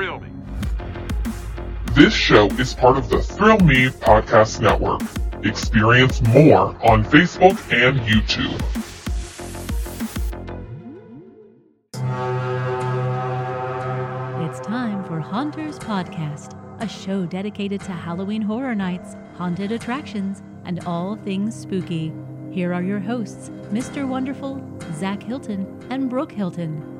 Thrill Me. This show is part of the Thrill Me Podcast Network. Experience more on Facebook and YouTube. It's time for Haunters Podcast, a show dedicated to Halloween horror nights, haunted attractions, and all things spooky. Here are your hosts, Mr. Wonderful, Zach Hilton, and Brooke Hilton.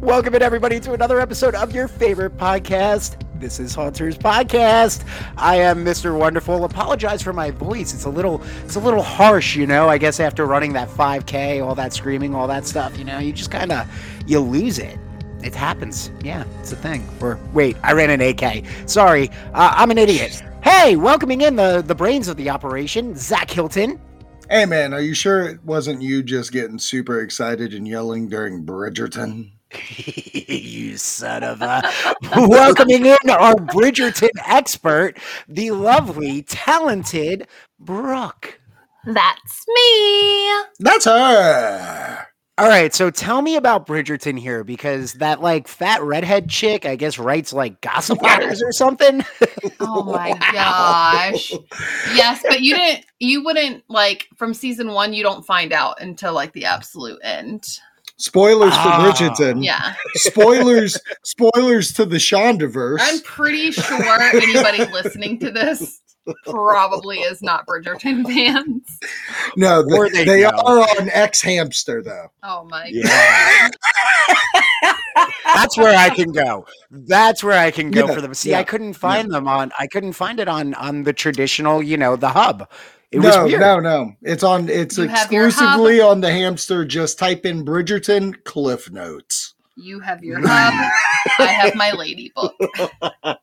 Welcome in everybody to another episode of your favorite podcast. This is Haunters Podcast. I am Mr. Wonderful. Apologize for my voice. It's a little it's a little harsh, you know. I guess after running that 5K, all that screaming, all that stuff, you know, you just kind of you lose it. It happens. Yeah, it's a thing. Or wait, I ran an AK. Sorry, uh, I'm an idiot. Hey, welcoming in the the brains of the operation, Zach Hilton. Hey man, are you sure it wasn't you just getting super excited and yelling during Bridgerton? you son of a. Welcoming in our Bridgerton expert, the lovely, talented Brooke. That's me. That's her. All right, so tell me about Bridgerton here because that like fat redhead chick, I guess, writes like gossip letters or something. Oh my gosh. Yes, but you didn't you wouldn't like from season 1 you don't find out until like the absolute end. Spoilers for Ah. Bridgerton. Yeah. Spoilers, spoilers to the Shondaverse. I'm pretty sure anybody listening to this probably is not Bridgerton fans. no, Or they, they they are on X Hamster though. Oh my Yeah. That's where I can go. That's where I can go Yeah, for them. See, yeah, I couldn't find them on. I couldn't find it on on the traditional, you know, the hub. It was no, weird. no, no. It's on. It's You exclusively on the Hamster. Just type in Bridgerton Cliff Notes. You have your hub. I have my lady book.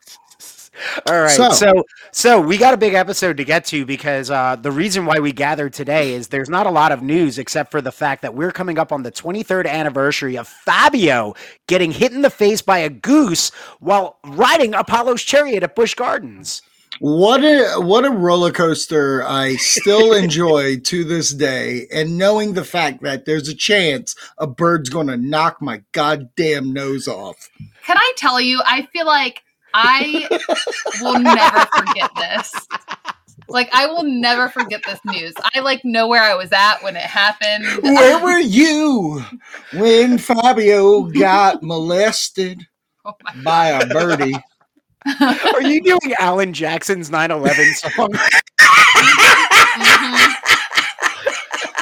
All right. So- So, so we got a big episode to get to because uh, the reason why we gathered today is there's not a lot of news except for the fact that we're coming up on the 23rd anniversary of Fabio getting hit in the face by a goose while riding Apollo's chariot at Busch Gardens. What a what a roller coaster I still enjoy to this day, and knowing the fact that there's a chance a bird's going to knock my goddamn nose off. Can I tell you I feel like I will never forget this. Like I will never forget this news. I like know where I was at when it happened. Where were you when Fabio got molested Oh by a birdie? Are you doing Alan Jackson's 9/11 song? Mm-hmm.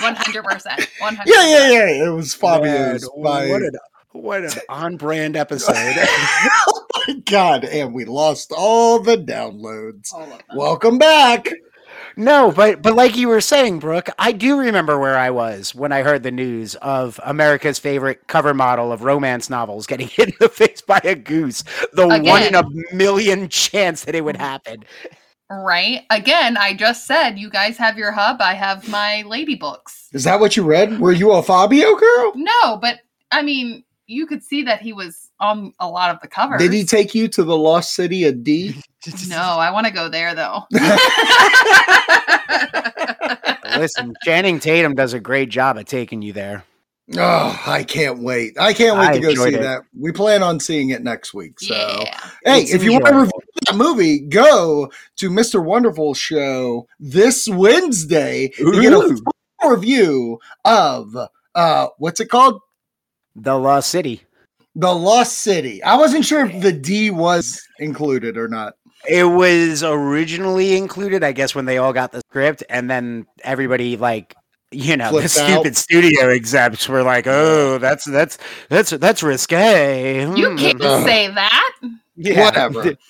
One hundred percent. One hundred. Yeah, yeah, yeah. It was Fabio's. By, what an what an on-brand episode. oh my god! And we lost all the downloads. All of them. Welcome back. No, but but like you were saying, Brooke, I do remember where I was when I heard the news of America's favorite cover model of romance novels getting hit in the face by a goose. The one in a million chance that it would happen. Right. Again, I just said you guys have your hub. I have my lady books. Is that what you read? Were you a Fabio girl? No, but I mean, you could see that he was on a lot of the covers. Did he take you to the lost city of D? No, I want to go there though. Listen, Channing Tatum does a great job at taking you there. Oh, I can't wait. I can't wait I to go see it. that. We plan on seeing it next week. So, yeah. hey, It's if you want to review that movie, go to Mr. Wonderful Show this Wednesday to get a full review of uh what's it called? The Lost City. The Lost City. I wasn't sure if the D was included or not. It was originally included, I guess, when they all got the script, and then everybody like you know, the Flipped out. stupid studio execs were like, "Oh, that's that's that's that's risque." You can't Ugh. say that. Yeah. Whatever.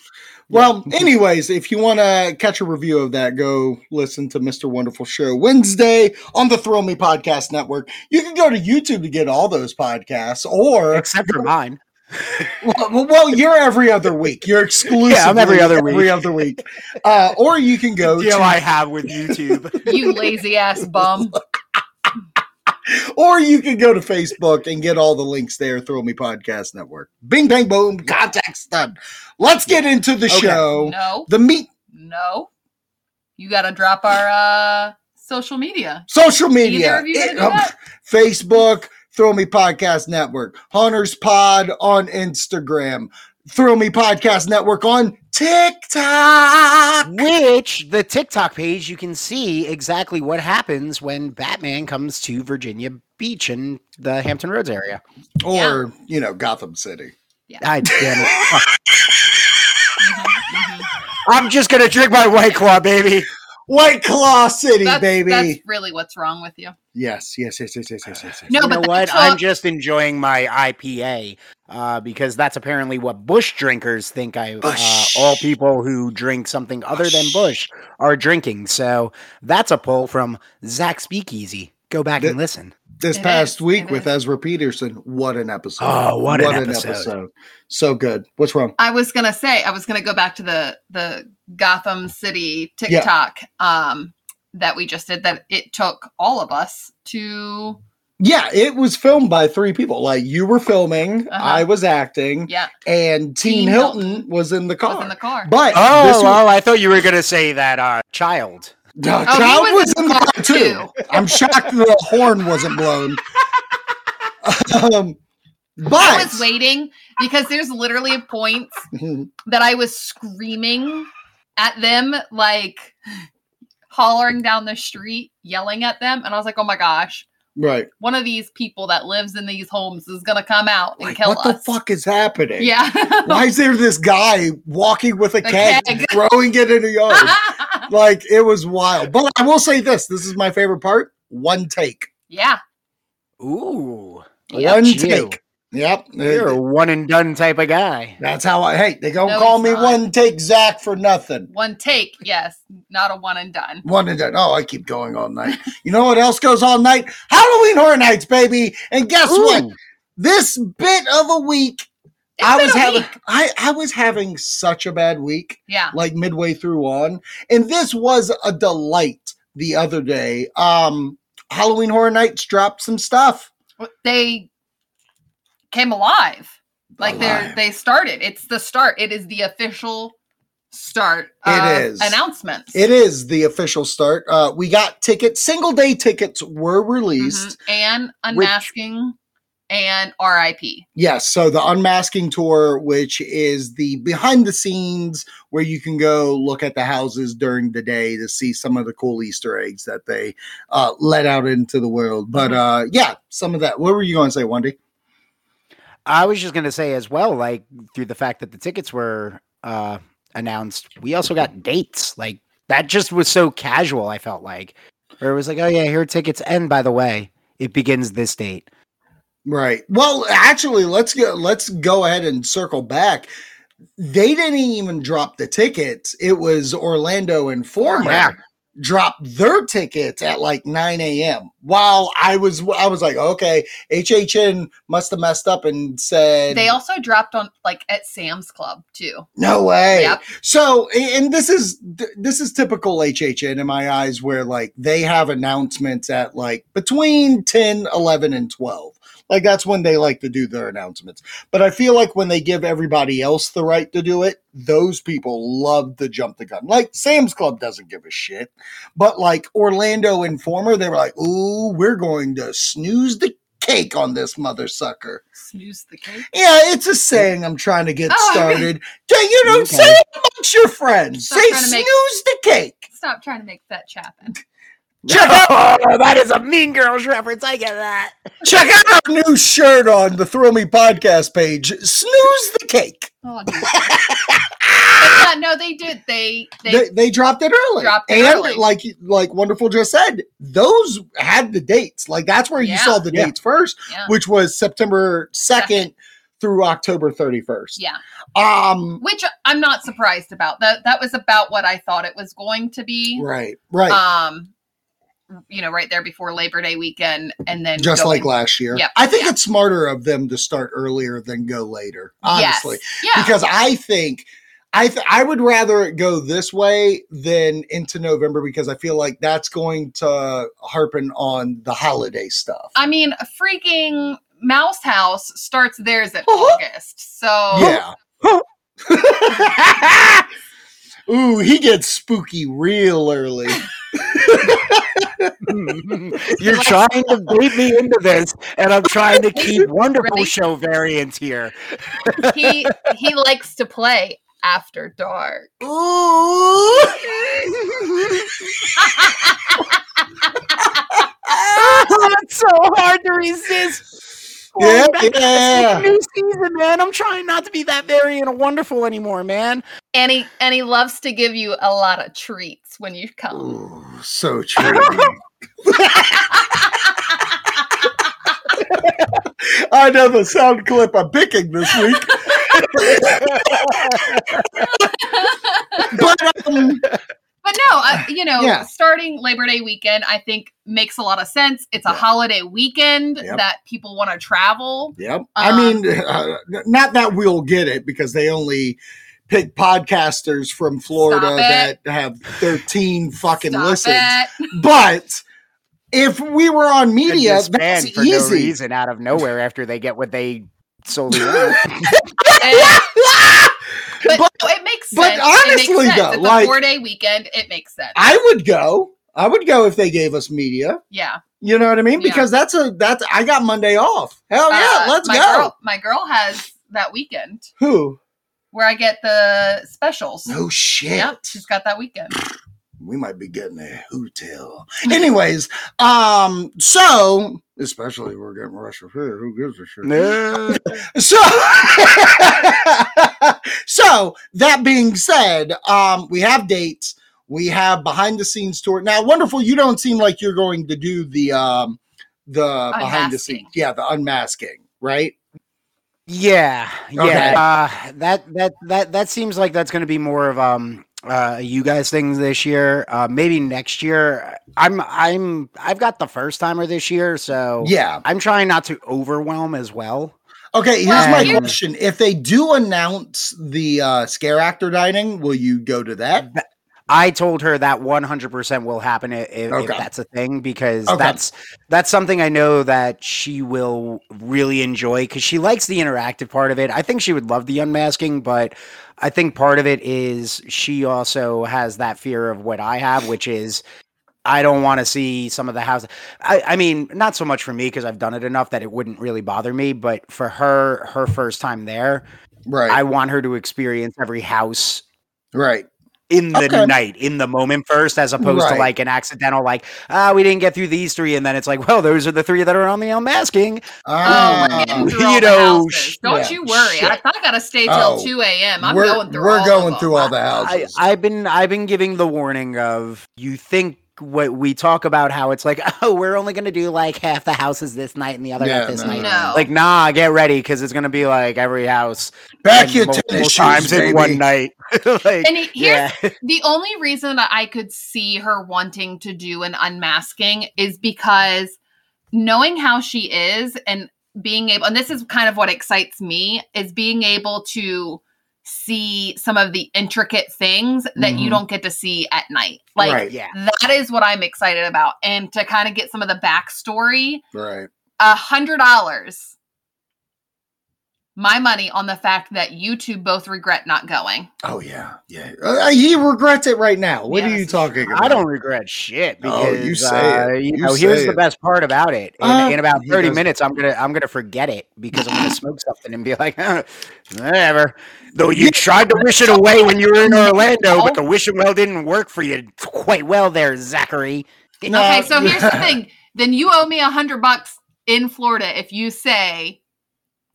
Well, anyways, if you want to catch a review of that, go listen to Mr. Wonderful Show Wednesday on the Thrill Me Podcast Network. You can go to YouTube to get all those podcasts, or Except for mine. well, well, you're every other week. You're exclusive. Yeah, I'm every other Every week. Every other week. Uh, or you can go Deal to, I have with YouTube. You lazy ass bum. or you can go to Facebook and get all the links there. Thrill Me Podcast Network. Bing, bang, boom. Contact's done. Let's get into the Okay. show. No. The meat. no. You got to drop our uh, social media. Social media. Either of you It- do that? Facebook, Thrill Me Podcast Network, Haunters Pod on Instagram, Thrill Me Podcast Network on TikTok. Which the TikTok page, you can see exactly what happens when Batman comes to Virginia Beach and the Hampton Roads area. Or, you know, Gotham City. I damn it. Mhm, mhm. I'm just gonna drink my white claw, baby. White Claw City, That's, baby. that's really what's wrong with you. Yes, yes, yes, yes, yes, yes, yes. yes. No, you but know what? took- I'm just enjoying my IPA uh, because that's apparently what Busch drinkers think. I uh, all people who drink something other than Busch are drinking. So that's a poll from Zach Speakeasy. Go back and listen. This It past is, week with is. Ezra Peterson, what an episode. Oh, what an episode. So good. What's wrong? I was gonna say I was gonna go back to the the Gotham City TikTok um, that we just did. That it took all of us to Yeah, it was filmed by three people. Like you were filming, Uh-huh. I was acting, yeah and Teen Teen Hilton, Hilton was in the car. was in the car. But Oh, this was, well, I thought you were gonna say that uh, child. the Oh, child was was, in in the the car car too. I'm shocked the horn wasn't blown. um, but I was waiting because there's literally points that I was screaming at them, like hollering down the street, yelling at them, and I was like, "Oh my gosh, right. one of these people that lives in these homes is gonna come out and Like, kill what us." the fuck is happening? Yeah. Why is there this guy walking with a, A keg, keg. throwing it in a yard? like it was wild. But I will say this: this is my favorite part. One take. yeah. Ooh, Yeah, one you. take. Yep. You're a one and done type of guy. That's how I. Hey, they don't No, call me not. one take Zach for nothing. One take, yes, not a one and done. One and done. Oh, I keep going all night. You know what else goes all night? Halloween Horror Nights, baby. And guess what? This bit of a week, It's I was having. week. I I was having such a bad week, Yeah. like midway through on, and this was a delight the other day. Um, Halloween Horror Nights dropped some stuff. They came alive. Like they're they started. It's the start. It is the official start It of is. announcements. It is the official start. Uh, we got tickets. Single day tickets were released. Mhm. and Which- unmasking and RIP. Yes, so the unmasking tour, which is the behind the scenes where you can go look at the houses during the day to see some of the cool Easter eggs that they uh, let out into the world. But uh, yeah, some of that. What were you going to say, Wendy? I was just gonna say as well, like through the fact that the tickets were uh announced, we also got dates. Like that just was so casual, I felt like. Where it was like, oh yeah, here are tickets, and by the way, it begins this date. Right. Well, actually, let's go. Let's go ahead and circle back. They didn't even drop the tickets. It was Orlando Informer Yeah. Dropped their tickets at like 9 a.m. While I was, I was like, okay, HHN must have messed up and said, They also dropped on like at Sam's Club too. no way. Yep. So, and this is this is typical HHN in my eyes, where like they have announcements at like between 10, 11, and 12. Like that's when they like to do their announcements. But I feel like when they give everybody else the right to do it, those people love to jump the gun. Like Sam's Club doesn't give a shit. But like Orlando Informer, they were like, ooh, we're going to snooze the cake on this mother sucker. Snooze the cake. Yeah, it's a saying I'm trying to get Oh, okay. started. Do You know, Okay. say it amongst your friends. Stop say trying to make- snooze the cake. Stop trying to make fetch happen. Check out, Oh, that is a Mean Girls reference. I get that. check out our new shirt on the Thrill Me podcast page. Snooze the cake. Oh, dude. But yeah, no, they did. They they, They, they dropped it early, Dropped it and early. like like wonderful just said, those had the dates. Like that's where you Yeah. saw the Yeah. dates first, yeah. which was September second through October thirty first. yeah. Um. Which I'm not surprised about. That that was about what I thought it was going to be. Right. Right. Um you know, right there before Labor Day weekend and then just going- like last year. Yep, I think yeah. it's smarter of them to start earlier than go later. Honestly, Yes. Yeah. because I think I th- I would rather it go this way than into November because I feel like that's going to harpen on the holiday stuff. I mean, freaking Mouse House starts theirs at Uh-huh. August. So yeah. Ooh, he gets spooky real early. You're trying to bait me into this, and I'm trying to keep wonderful Right? show variants here. he he likes to play after dark. Ooh. That's so hard to resist. Yeah, Going back to yeah. New season, man. I'm trying not to be that very and wonderful anymore, man. And he and he loves to give you a lot of treats when you come. Ooh, so true. I know the sound clip I'm picking this week. but um, But no, uh, you know, Yeah. starting Labor Day weekend, I think makes a lot of sense. It's a Yeah. holiday weekend Yep. that people want to travel. Yep. I Um, mean, uh, not that we'll get it because they only pick podcasters from Florida that have 13 fucking Stop listens. it. But if we were on media, disband that's for no easy. reason out of nowhere after they get what they solely want. And- but, But- it makes sense. but it honestly, makes sense. though, it's like- four day weekend. It makes sense. I would go. I would go if they gave us media. yeah. You know what I mean? Yeah. Because that's a that's I got Monday off. Hell yeah, Uh, let's my go. Girl, my girl has that weekend Who? where I get the specials. No shit. Yep, she's got that weekend. we might be getting a hotel. Anyways, um, so especially if we're getting Russia here, who gives a shit? No. So, so that being said, um, we have dates. We have behind the scenes tour. Now, wonderful. You don't seem like you're going to do the um, the behind the scenes. Yeah, the unmasking, right? Yeah, yeah. Okay. Uh, that that that that seems like that's going to be more of um uh you guys thing this year. Uh, maybe next year. I'm I'm I've got the first timer this year, so Yeah. I'm trying not to overwhelm as well. Okay. Here's Well, my here- question: If they do announce the uh, scare actor dining, will you go to that? I told her that 100% will happen i- if, if Okay. that's a thing because Okay. that's that's something I know that she will really enjoy because she likes the interactive part of it. I think she would love the unmasking, but I think part of it is she also has that fear of what I have, which is I don't want to see some of the houses. I, I mean, not so much for me because I've done it enough that it wouldn't really bother me, but for her, her first time there, Right. I want her to experience every house right. in the Okay. night, in the moment first, as opposed Right. to like an accidental, like, ah, we didn't get through these three. And then it's like, well, those are the three that are on the unmasking. Oh, we're getting through you all know, houses. sh- Don't yeah, you worry. I, shit. I gotta stay till Oh, two a.m. I'm we're going through. we're all going of through them. all the I, houses. I've been, I've been giving the warning of you think what we talk about how it's like, oh, we're only going to do like half the houses this night and the other Yeah, half this no, night. No. Like, nah, get ready because it's going to be like every house Back and your multiple tennis shoes, times baby. in one night. like, And he- here's yeah. the only reason that I could see her wanting to do an unmasking is because knowing how she is and being able, and this is kind of what excites me, is being able to see some of the intricate things that you Mhm. don't get to see at night. Like, Right. yeah. that is what I'm excited about. And to kind of get some of the backstory, Right. a hundred dollars. My money on the fact that you two both regret not going. Oh yeah, yeah. Uh, he regrets it right now. What are you talking about? I don't regret shit Oh, you say uh, it. you You know here's say the best part about it. In, Uh, in about thirty minutes, I'm gonna I'm gonna forget it because I'm gonna smoke something and be like, "Huh, whatever. Though you tried to wish it away when you were in Orlando, but the wishing well didn't work for you quite well there, Zachary. No, okay, so here's the thing. Then you owe me a hundred bucks in Florida if you say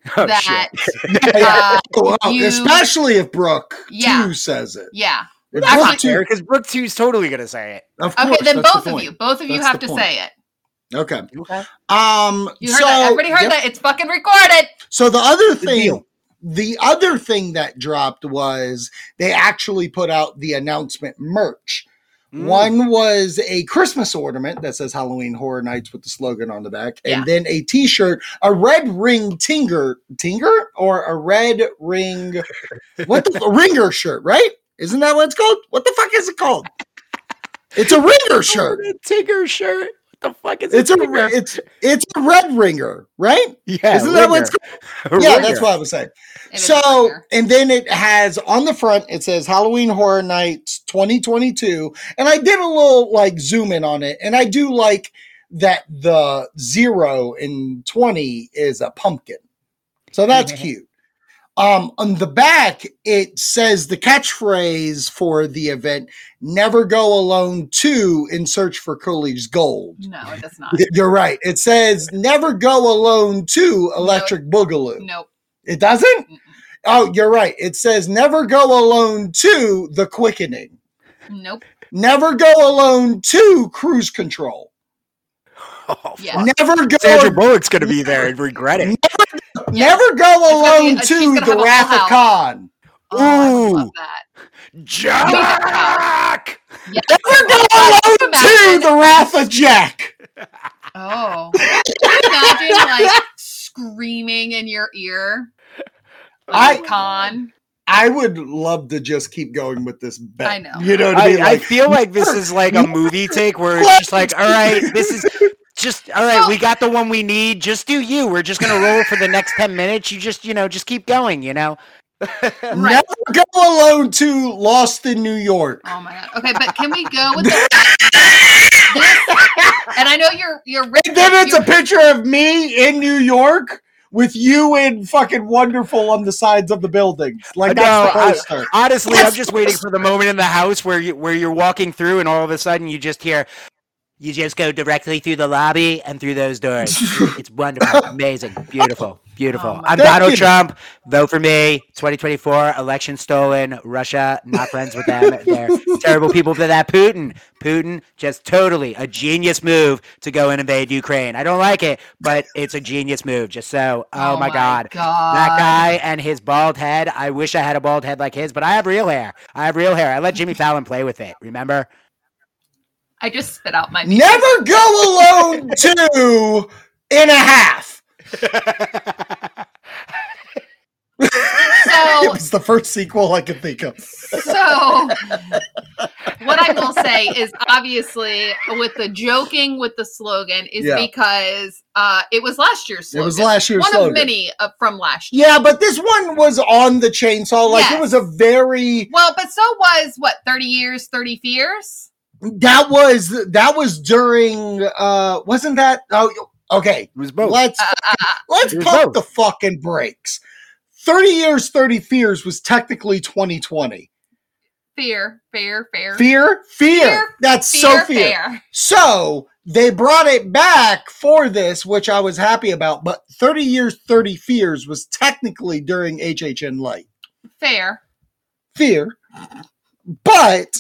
Oh, that. shit. Yeah, yeah. Uh, Well, you- especially if Brooke Yeah. too says it. yeah. If Actually- Brooke too, because Brooke two's totally gonna say it. of Okay, then that's the both of you, both of you have to point. say it. Okay. Okay. Um. You heard so, that? Everybody heard yep. that? It's fucking recorded. So the other thing, deal. the other thing that dropped was they actually put out the announcement merch. Mm. One was a Christmas ornament that says Halloween Horror Nights with the slogan on the back, and Yeah. then a T-shirt, a red ring tinger, tinger, or a red ring, what the a ringer shirt, right? Isn't that what it's called? What the fuck is it called? It's a ringer shirt. Oh, the Tigger shirt. The fuck is it? It's a ringer? it's it's a red ringer, right? yeah, Isn't that what it's ringer. Yeah, Ringer. that's what I was saying. It is a So, and then it has on the front, it says Halloween Horror Nights 2022. And I did a little like zoom in on it. And I do like that the zero in 20 is a pumpkin. So that's cute. Um, on the back, it says the catchphrase for the event never go alone two in search for Coolidge's gold. No, it does not. You're right. It says never go alone to Electric Boogaloo. Nope. It doesn't? Mm-mm. Oh, you're right. It says never go alone to the quickening. Nope. Never go alone to cruise control. Oh, Yeah. Never go Sandra Bullock's gonna be there and regret it. never go gonna be- alone she's to the a Wrath of. Khan. Oh, I would love Ooh. that. Jack! Yeah. Never go alone to the Wrath of Jack. Oh. Can you imagine like screaming in your ear? I- Like con. I would love to just keep going with this bet. I know. You know what I I, mean? I Like, feel like this is like a movie take where it's just like, all right, this is just all right. We got the one we need. Just do you. We're just gonna roll for the next ten minutes. You just, you know, just keep going. You know. Right. never go alone to Lost in New York. Oh my god. Okay, but can we go with the and I know you're you're And then it's a picture of me in New York with you and fucking wonderful on the sides of the buildings. Like No, that's the I- poster. Honestly, I'm just waiting for the moment in the house where you where you're walking through and all of a sudden you just hear you just go directly through the lobby and through those doors. It's wonderful, amazing, beautiful, beautiful. Oh I'm God. Donald you. Trump. Vote for me. 2024 election stolen. Russia not friends with them. They're terrible people for that. Putin. Putin just totally a genius move to go and invade Ukraine. I don't like it, but it's a genius move. Just so. Oh, oh my god. That guy and his bald head. I wish I had a bald head like his, but I have real hair. I have real hair. I let Jimmy Fallon play with it. Remember? I just spit out my Never go alone two and a half. So was the first sequel I could think of. so what I will say is obviously with the joking with the slogan is Yeah. because uh it was last year's It slogan. was last year's one slogan. of many uh, from last year. Yeah, but this one was on the chainsaw. Like it Yes. was a very Well, but so was what 30 years, 30 fears? That was that was during uh wasn't that oh okay. It was both. Let's Uh, uh, uh, let's It pump both. the fucking brakes. 30 years, 30 fears was technically 2020. fear, fear, fear. Fear? Fear. Fear, That's fear, so fear. fear. So they brought it back for this, which I was happy about. But 30 years, 30 fears was technically during HHN Light. Fair. Fear. But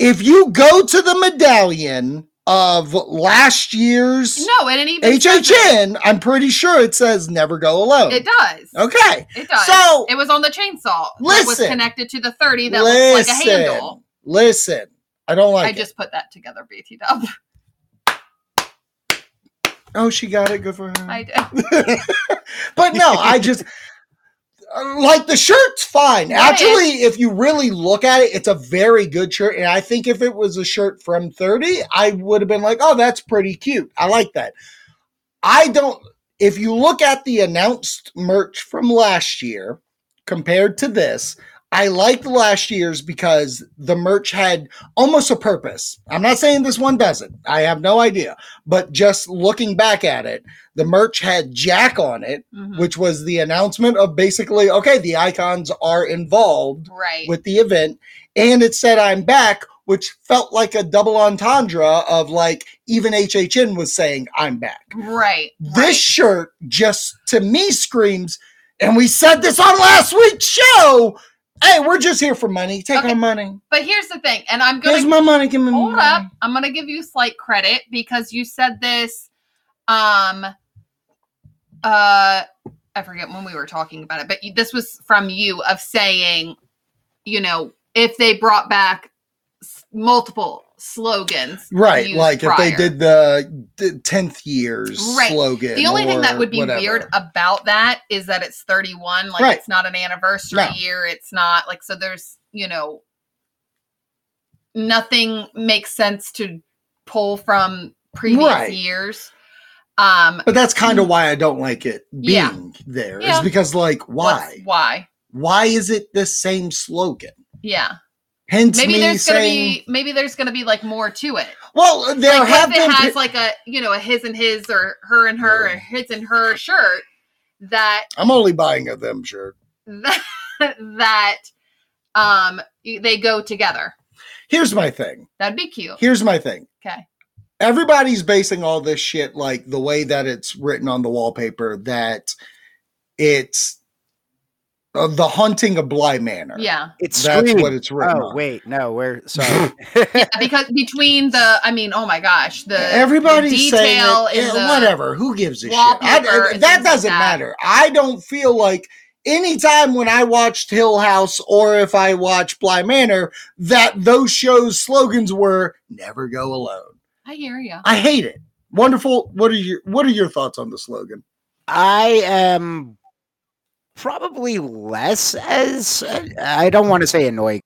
if you go to the medallion of last year's No, and it even. HHN, I'm pretty sure it says never go alone. It does. Okay. It does. So- it was on the chainsaw. that was Listen. connected to the 30 that looks like a handle. Listen. I don't like I it. just put that together, BT Dub. Oh, she got it. Good for her. I did. but no, I just like the shirt's fine. Yeah, Actually, if you really look at it, it's a very good shirt. And I think if it was a shirt from 30, I would have been like, oh, that's pretty cute. I like that. I don't, if you look at the announced merch from last year compared to this, I liked last year's because the merch had almost a purpose. I'm not saying this one doesn't. I have no idea. But just looking back at it, the merch had Jack on it, Mhm. which was the announcement of basically, okay, the icons are involved Right. with the event. And it said, I'm back, which felt like a double entendre of like, even HHN was saying, I'm back. right. This right. shirt just to me screams, and we said this on last week's show. Hey, we're just here for money. Take Okay. our money. But here's the thing, and I'm gonna my money. Give me hold my up. I'm gonna give you slight credit because you said this. Um. Uh, I forget when we were talking about it, but you, this was from you of saying, you know, if they brought back multiple slogans, Right, like if they did the the tenth year's Right. slogan. The only thing that would be whatever. weird about that is that it's 31. Like Right. it's not an anniversary No. year. It's not like so there's, you know, nothing makes sense to pull from previous Right. years. Um, But that's kind of why I don't like it being Yeah. there. Is Yeah. because like what's- why? Why? Why is it the same slogan? Yeah. Hence Maybe there's gonna be maybe there's gonna be like more to it. well, there like have if been it has like a you know a his and his or her and her or his and her shirt that I'm only buying a them shirt. that that um they go together. Here's my thing. That'd be cute. Here's my thing. Okay. Everybody's basing all this shit like the way that it's written on the wallpaper that it's uh, the haunting of Bly Manor. Yeah. It's That's Scream. what it's written Oh on. wait, no, we're sorry. yeah. Because between the I mean, oh my gosh, the Everybody's saying detail it, in yeah, the whatever. Who gives a shit? wallpaper I- that doesn't that. matter. I don't feel like anytime when I watched Hill House or if I watched Bly Manor that those shows slogans were "Never go alone." I hear you. I hate it. Wonderful. What are your What are your thoughts on the slogan? I am probably less as I don't want to say annoyed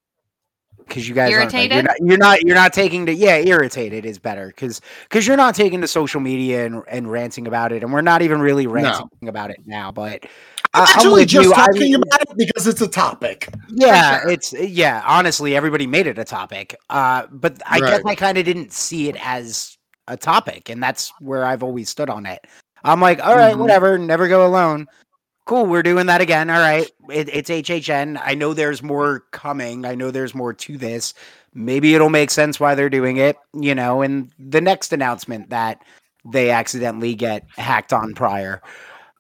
because you guys aren't, like, Irritated? you're, not, you're not you're not taking to yeah irritated is better because because you're not taking to social media and, and ranting about it and we're not even really ranting about it now but I- I'm Actually, with just you. I talking mean- about it because it's a topic. yeah sure. it's yeah honestly everybody made it a topic uh but i guess i kind of didn't see it as a topic and that's where i've always stood on it i'm like all right, Mhm. whatever never go alone cool we're doing that again all right. It, it's hhn i know there's more coming. I know there's more to this. Maybe it'll make sense why they're doing it you know and the next announcement that they accidentally get hacked on prior.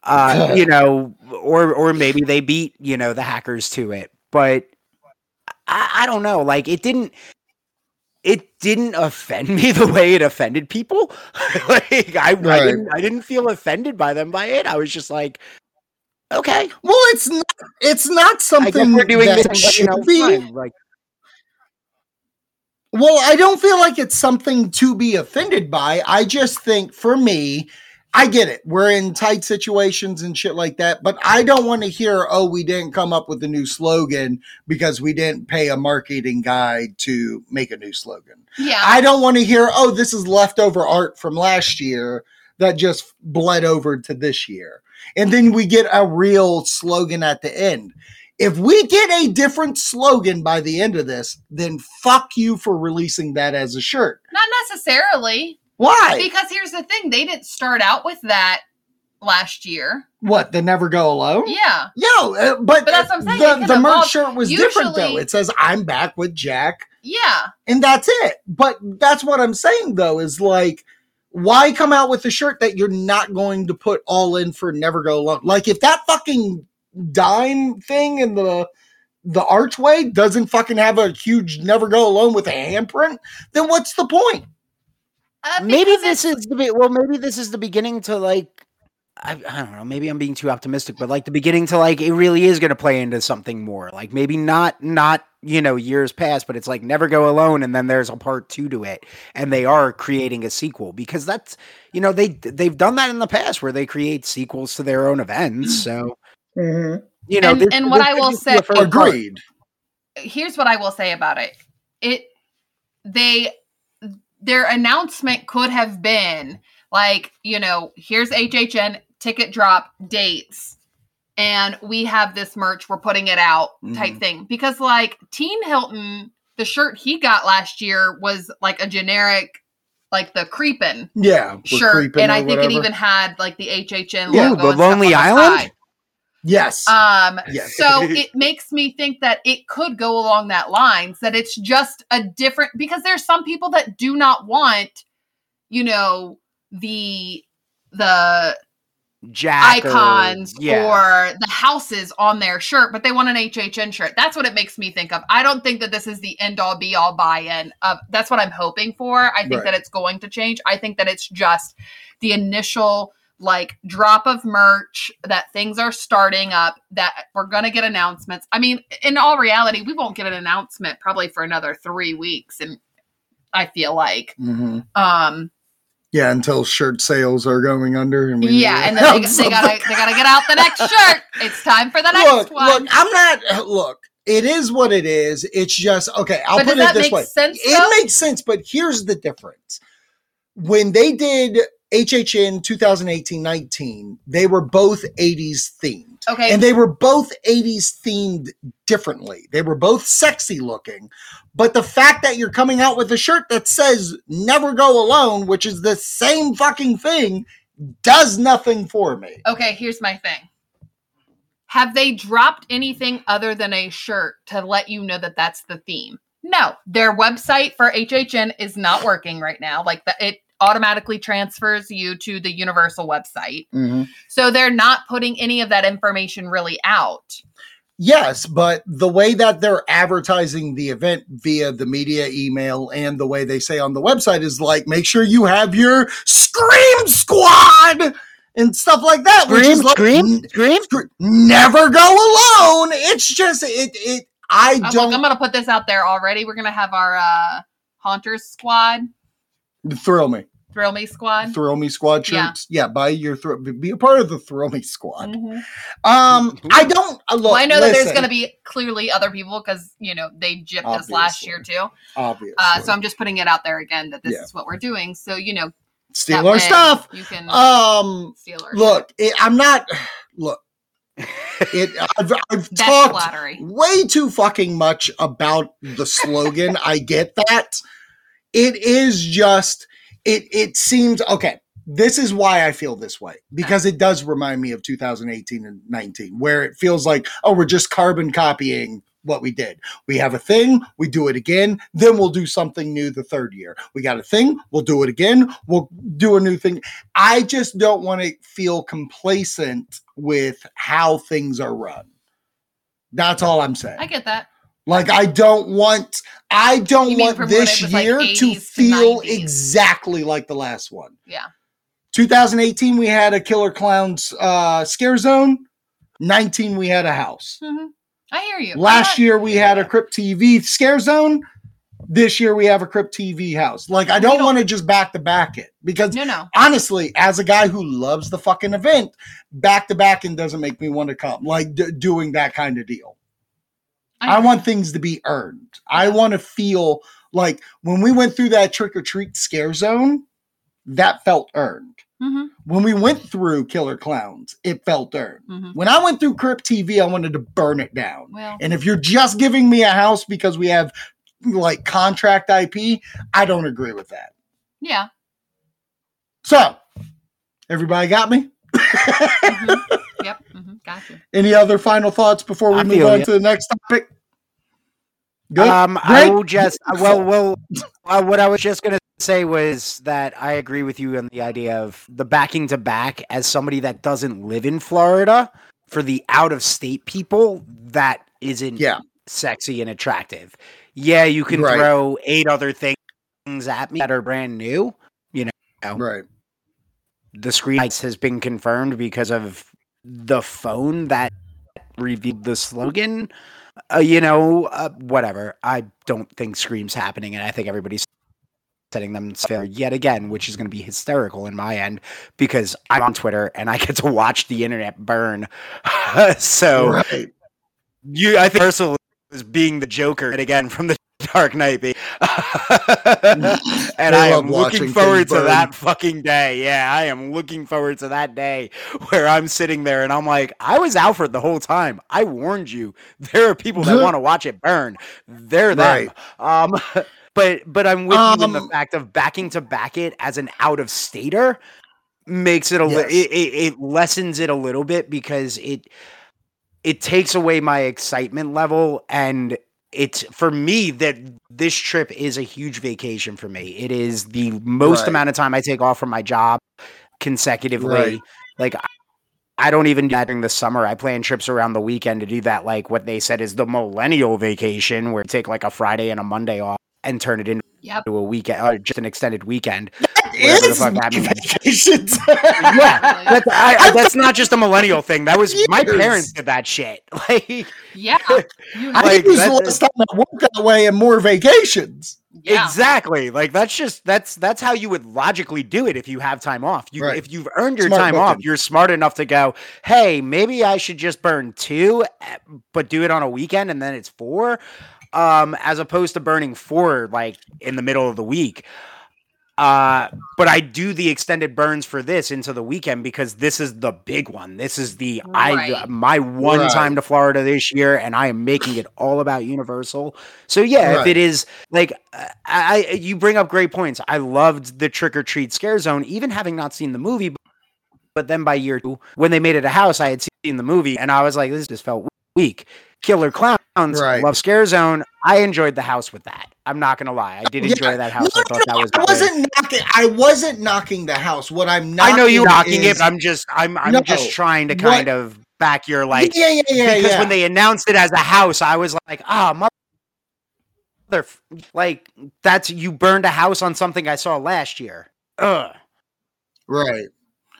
Uh you know or or maybe they beat you know the hackers to it. But I, I don't know like it didn't it didn't offend me the way it offended people. Like I, I didn't i didn't feel offended by them by it. I was just like okay Well, it's not. It's not something we're doing that this and, should you know, be. fine. like Well, I don't feel like it's something to be offended by. I just think for me, I get it. We're in tight situations and shit like that, but I don't want to hear, oh, we didn't come up with a new slogan because we didn't pay a marketing guy to make a new slogan. Yeah. I don't want to hear, oh, this is leftover art from last year that just bled over to this year. And then we get a real slogan at the end. If we get a different slogan by the end of this, then fuck you for releasing that as a shirt. Not necessarily. Why? Because here's the thing, they didn't start out with that last year. what? The never go alone? Yeah. Yo, uh, but, But that's what I'm saying, The, the merch shirt was different though. It says I'm back with Jack, Yeah. and that's it. But that's what I'm saying though is like, why come out with a shirt that you're not going to put all in for never go alone? Like if that fucking dime thing in the the archway doesn't fucking have a huge never go alone with a handprint, then what's the point? Uh, maybe this is the be- well maybe this is the beginning to like I, I don't know maybe i'm being too optimistic but like the beginning to like it really is going to play into something more like maybe not not you know years past but it's like never go alone and then there's a part two to it and they are creating a sequel because that's you know they they've done that in the past where they create sequels to their own events mm-hmm. so mm-hmm. you know And- this- and what this I will just be a say- first part. Agreed. here's what I will say about it. It they their announcement could have been like, you know, here's HHN ticket drop dates and we have this merch, we're putting it out type thing. Because like Teen Hilton, the shirt he got last year was like a generic like the creepin Yeah. shirt creeping and I think it even had like the HHN Yeah, logo the Lonely on Island? side. Yes. Um, Yes. so it makes me think that it could go along that lines that it's just a different because there's some people that do not want, you know, the the Jack or- icons yeah. or the houses on their shirt, but they want an HHN shirt. That's what it makes me think of. I don't think that this is the end all be all buy in of that's what I'm hoping for. I think Right. that it's going to change. I think that it's just the initial like drop of merch that things are starting up that we're going to get announcements. I mean, in all reality, we won't get an announcement probably for another 3 weeks and I feel like Mhm. um Yeah, until shirt sales are going under. And we yeah, and then they, they gotta they gotta get out the next shirt. It's time for the next look, one. look, I'm not. Uh, look, it is what it is. It's just okay. I'll but put it this way. sense? It makes sense, but here's the difference. when they did HHN 2018-19, they were both 80s themed. Okay. And they were both 80s themed differently. They were both sexy looking. But the fact that you're coming out with a shirt that says never go alone, which is the same fucking thing, does nothing for me. okay, here's my thing. Have they dropped anything other than a shirt to let you know that that's the theme? No, their website for HHN is not working right now. Like the, it automatically transfers you to the Universal website. So they're not putting any of that information really out. Yes, but the way that they're advertising the event via the media email and the way they say on the website is like, make sure you have your Scream Squad and stuff like that. which Scream, is like, scream, scream. Scre- never go alone. It's just it it. I I'm, like, don't I'm gonna put this out there already. We're gonna have our uh Haunters squad, thrill me, Thrill Me squad. thrill me squad Yeah. shirts. Yeah, buy your thrill. Be a part of the thrill me squad. Mhm. Um, I don't uh, look. Well, I know that there's going to be clearly other people because you know they gypped us last year too. obviously Uh, so I'm just putting it out there again that this Yeah. is what we're doing. So you know, steal that our way stuff. You can Um, steal our look, it, I'm not. Look, it. I've, I've talked flattery. way too fucking much about the slogan. I get that. It is just it it seems okay. This is why I feel this way because it does remind me of 2018 and 19 where it feels like oh we're just carbon copying what we did. We have a thing, we do it again, then we'll do something new the third year. We got a thing, we'll do it again, we'll do a new thing. I just don't want to feel complacent with how things are run. That's all I'm saying. I get that. Like I don't want I don't You want this was, like, year to to feel 90s? exactly like the last one. Yeah. 2018 we had a Killer Clowns uh scare zone. 19 we had a house. Mhm. I hear you. Last year we had a Crypt TV scare zone. This year we have a Crypt TV house. Like I don't don't- want to just back to back it because No, no. honestly, as a guy who loves the fucking event, back to back and doesn't make me want to come. Like d- doing that kind of deal. I agree. want things to be earned. I want to feel like when we went through that trick or treat scare zone, that felt earned. Mhm, When we went through Killer Clowns, it felt earned. mhm. When I went through Crypt TV, I wanted to burn it down. Well, And if you're just giving me a house because we have like contract IP, I don't agree with that. yeah. So, everybody got me? mhm. Yep. mhm, Gotcha. Any other final thoughts before we I move on ya. to the next topic? Good. Um, I will just uh, well, well, uh, what I was just gonna say was that I agree with you on the idea of the backing to back as somebody that doesn't live in Florida. For the out of state people, that isn't Yeah. sexy and attractive. Yeah, you can Right. throw eight other things at me that are brand new. You know, right. The screen lights has been confirmed because of the phone that revealed the slogan. Uh, you know, uh, whatever. I don't think Scream's happening, and I think everybody's setting them fair yet again, which is going to be hysterical in my end because I'm on Twitter and I get to watch the internet burn. so right. you, I think Ursula is being the Joker and again from the Dark Knight, be- and I love am looking forward to burn. that fucking day. Yeah, I am looking forward to that day where I'm sitting there and I'm like, I was Alfred the whole time. I warned you. There are people that want to watch it burn. They're them. Um, but but I'm with you in the Um, fact of backing to back it as an out of stater makes it a li- Yes. it, it, it lessens it a little bit because it it takes away my excitement level and it's for me that this trip is a huge vacation for me. It is the most Right. amount of time I take off from my job consecutively. Right. Like I- I don't even do that during the summer. I plan trips around the weekend to do that, like what they said is the millennial vacation, where you take like a Friday and a Monday off and turn it into Yep. a weekend or just an extended weekend. It the is fuck that vacations. Yeah, that's, I, I- that's not just a millennial thing. That was my parents did that shit. Like, Yeah. You I Like, think this that- is the last time I worked that way and more vacations. yeah. exactly. Like that's just that's that's how you would logically do it if you have time off. You Right. if you've earned your Smart time off, you're smart enough to go, hey, maybe I should just burn two, eh, but do it on a weekend and then it's four, um, as opposed to burning four like in the middle of the week. Uh, but I do the extended burns for this into the weekend because this is the big one. This is the I my one Right. time to Florida this year, and I am making it all about Universal. So yeah, if it is like I, I, you bring up great points. I loved the trick or treat scare zone, even having not seen the movie. But, but then by year two, when they made it a house, I had seen the movie, and I was like, this just felt weak. Killer Clowns, Right. love Scare Zone. I enjoyed the house with that. I'm not gonna lie, I did Yeah. enjoy that house. No, I thought that was. I good. wasn't knocking. I wasn't knocking the house. What I'm not I know you're knocking is, it, but I'm just I'm I'm No. just trying to What- kind of back your like yeah, yeah, yeah, because yeah. when they announced it as a house, I was like, ah, mother, like that's you burned a house on something I saw last year. Ugh. Right.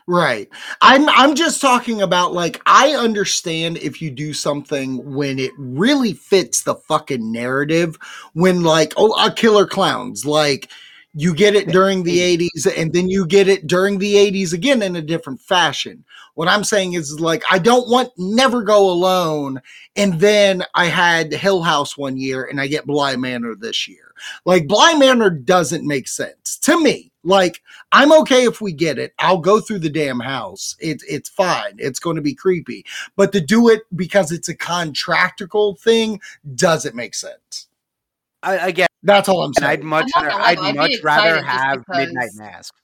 Right. I'm I'm just talking about like I understand if you do something when it really fits the fucking narrative when like oh a killer clowns like you get it during the mm-hmm. 80s and then you get it during the 80s again in a different fashion. What I'm saying is like I don't want Never Go Alone and then I had Hill House one year and I get Bly Manor this year. Like Bly Manor doesn't make sense to me. Like I'm okay if we get it. I'll go through the damn house. It's it's fine. It's going to be creepy. But to do it because it's a contractual thing doesn't make sense. I, again, That's all I'm and I'd saying. much I'm rather, I'd I'd much rather have Midnight Mask.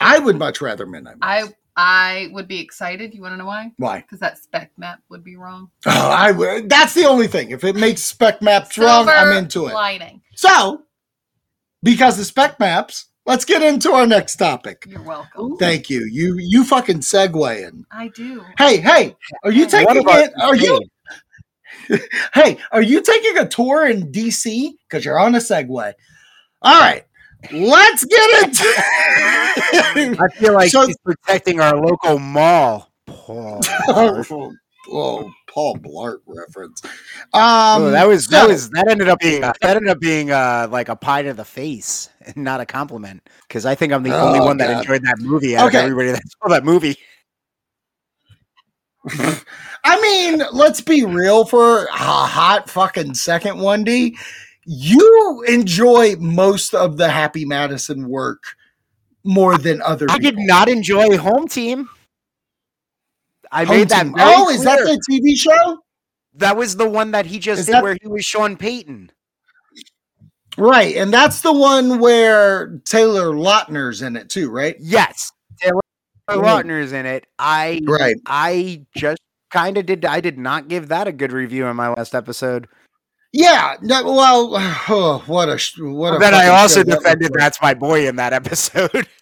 I would much rather Midnight. I I would be excited. You want to know why? why? Because that spec map would be wrong. Oh, I would. That's the only thing. If it makes spec maps wrong, I'm Silver into it. Lining. So, because the spec maps, let's get into our next topic. You're welcome. Thank you. You you fucking segueing. I do. Hey, hey, are you What taking about it? Are you hey, are you taking a tour in DC? Because you're on a Segway. All right, let's get into. It. I feel like So- he's protecting our local mall. Paul. Oh. Oh, oh, Paul Blart reference. Um, Oh, that was that was that ended up being that ended up being uh, like a pie to the face, and not a compliment. Because I think I'm the only Oh, one that enjoyed that movie out Okay. of everybody that saw that movie. I mean, let's be real for a hot fucking second, one D. You enjoy most of the Happy Madison work more than other. I did not enjoy Home Team. I made that. Oh, is that the TV show? That was the one that he just Is did that- where he was Sean Payton. Right, and that's the one where Taylor Lautner's in it too, right? Yes, Taylor Mm. Lautner's in it. I Right. I just kind of did. I did not give that a good review in my last episode. Yeah. No, well, oh, what a what a. But then I also defended that's my boy in that episode.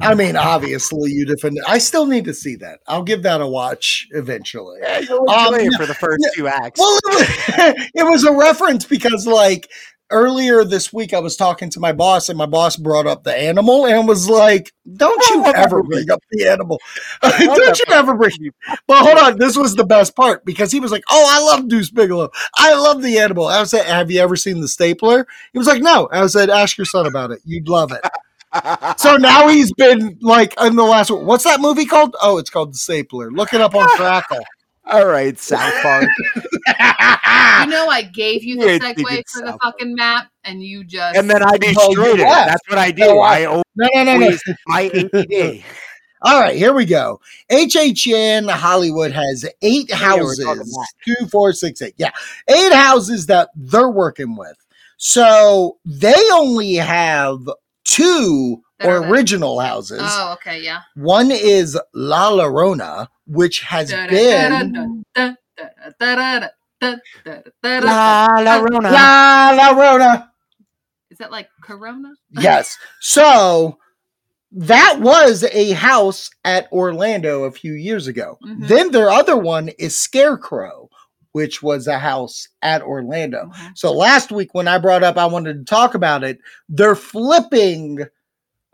I mean, obviously you defended. I still need to see that. I'll give that a watch eventually. Yeah, you'll Um, for the first yeah. two acts. Well, it was, a reference because, like, earlier this week, I was talking to my boss, and my boss brought up the animal and was like, "Don't you ever bring up the animal? Don't you ever bring?" Well, hold on. This was the best part because he was like, "Oh, I love Deuce Bigalow. I love the animal." I said, "Have you ever seen the Stapler?" He was like, "No." I said, "Ask your son about it. You'd love it." So now he's been like in the last. What's that movie called? Oh, it's called The Stapler. Look it up on Crackle. All right, South Park. You know, I gave you the Yeah, segue it's for the South fucking map, and you just and then I destroyed it. That's what I do. No, I- I always no, no, no, no. my ADD. All right, here we go. HHN Hollywood has eight houses. Two, four, six, eight. Yeah, eight houses that they're working with. So they only have two original houses. Oh, okay, yeah. One is La Llorona, which has been La La Rona. La Llorona. Is that like Corona? Yes. So that was a house at Orlando a few years ago. Mhm. Then their other one is Scarecrow, which was a house at Orlando. Mhm. So last week when I brought up I wanted to talk about it, they're flipping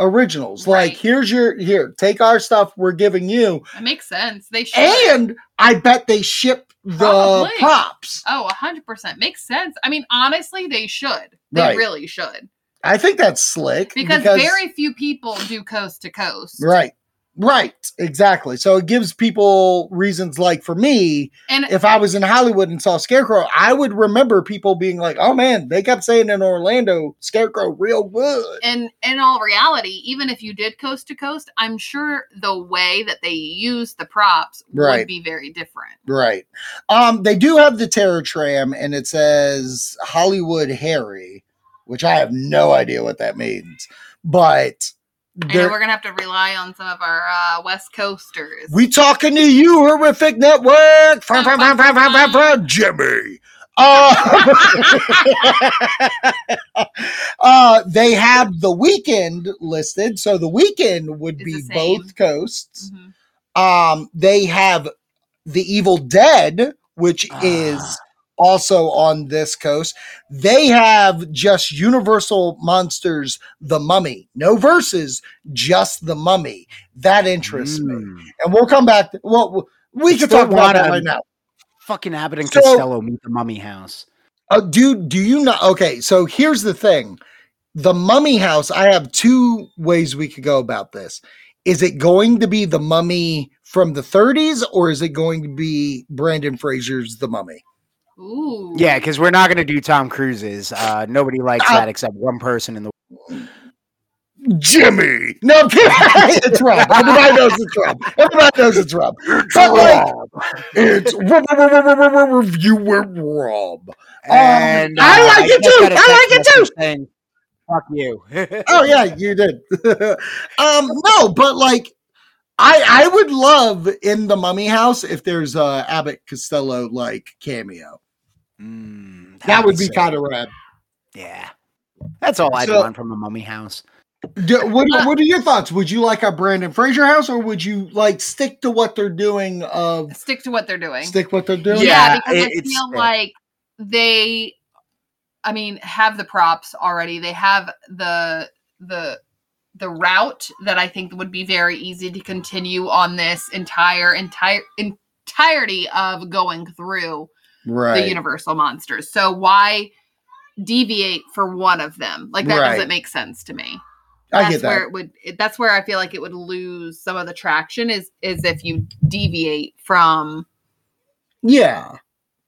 originals. Like here's your here, take our stuff we're giving you. That makes sense. They should. And I bet they ship the Probably. props. hundred percent makes sense. I mean, honestly, they should. They Right. really should I think that's slick because, very few people do coast to coast. right. Right, exactly. So it gives people reasons like for me, And if I was in Hollywood and saw Scarecrow, I would remember people being like, "Oh man, they kept saying in Orlando, Scarecrow real good." and in all reality, even if you did coast to coast, I'm sure the way that they use the props Right. would be very different. Right. Um, they do have the Terror Tram, and it says Hollywood Harry, which I have no idea what that means, but I know we're gonna have to rely on some of our uh, West Coasters. We talking to you, horrific network. Frum, frum, frum, frum, frum, frum, frum, Jimmy. Uh, uh, they have the Weeknd listed, so the Weeknd would It's be both coasts. Mhm. Um, they have the Evil Dead, which is Ah. Also on this coast. They have just Universal Monsters, The Mummy. No verses, just The Mummy. That interests me Mm. and we'll come back. Well, we can talk about that right now. Fucking Abbott and So- Costello meet the Mummy House. Uh, do do you know? Okay, so here's the thing: the Mummy House. I have two ways we could go about this. Is it going to be the Mummy from the 30s, or is it going to be Brendan Fraser's The Mummy? Ooh. Yeah, because we're not gonna do Tom Cruise's. Uh, nobody likes Ah. that except one person in the. Jimmy. No, it's Rob. Everybody knows it's Rob. Everybody knows it's Rob. But like, it's reviewer Rob. And I uh, like it just too. got a I like it too. saying, Fuck you. oh yeah, you did. um, no, but like, I I would love in the Mummy House if there's a Abbott Costello like cameo. Mm, That would be kind of rad. Yeah, that's all I'd So- want from a Mummy House. Do, what What are your thoughts? Would you like a Brendan Fraser house, or would you like stick to what they're doing? Of Stick to what they're doing. stick what they're doing. Yeah, Yeah, because it- I feel fair. like they, I mean, have the props already. They have the the the route that I think would be very easy to continue on this entire entire entirety of going through right. the Universal monsters. So why deviate for one of them? Like that Right. doesn't make sense to me. I that's get that. where it would that's where I feel like it would lose some of the traction is is if you deviate from Yeah.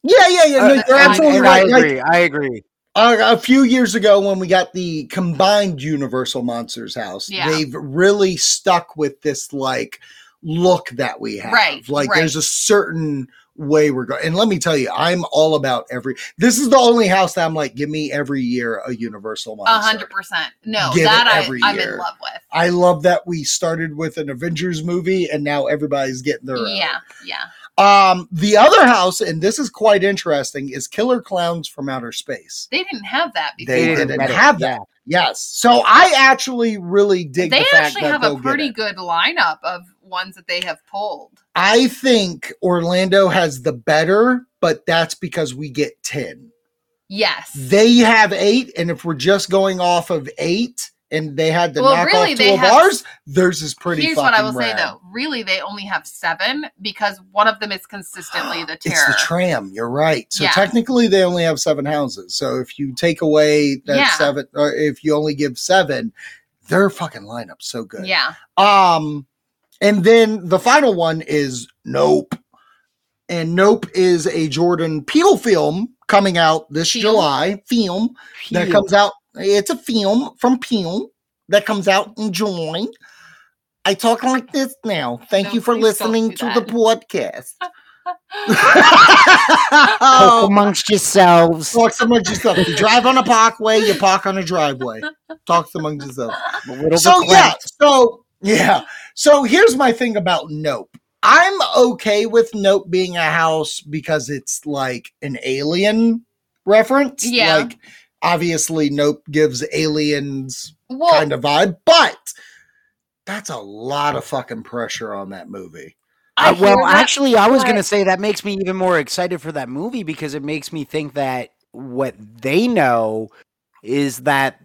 Yeah, yeah, yeah. No, Uh, you're absolutely and I right. Like, agree. I agree. uh, a few years ago when we got the combined Universal Monsters house, Yeah. they've really stuck with this like look that we have. Right, Like right. there's a certain way we're going. And let me tell you, I'm all about every this is the only house that I'm like, give me every year a Universal a Monster. hundred percent. No, Give it that I, every I'm year. in love with. I love that we started with an Avengers movie and now everybody's getting their own. Yeah, yeah. Um, the other house, and this is quite interesting, is Killer Clowns from Outer Space. They didn't have that before. They They, didn't have that. Yes. So I actually really dig the fact actually that have a pretty good lineup of ones that they have pulled. I think Orlando has the better, but that's because we get 10. Yes. They have eight, and if we're just going off of eight and they had to Well, knock really, two of have- ours, theirs is pretty Here's what I will fucking say though. Really, they only have seven because one of them is consistently the terror. It's the tram. You're right. So Yeah. technically, they only have seven houses. So if you take away that Yeah. seven, or if you only give seven, their fucking lineup's so good. yeah. Um, and then the final one is Nope. And Nope is a Jordan Peele film coming out this Peele? July. Film that comes out. It's a film from Peele that comes out in July. I talk like this now. Thank No, you for listening do to the podcast. Talk amongst yourselves. talk amongst yourself. You drive on a parkway, you park on a driveway. Talk amongst yourselves. So yeah, so yeah. So here's my thing about Nope. I'm okay with Nope being a house because it's like an alien reference. Yeah. Like obviously Nope gives aliens Well, kind of vibe, but that's a lot of fucking pressure on that movie. I Uh, well, that, actually, I was but- going to say that makes me even more excited for that movie because it makes me think that what they know is that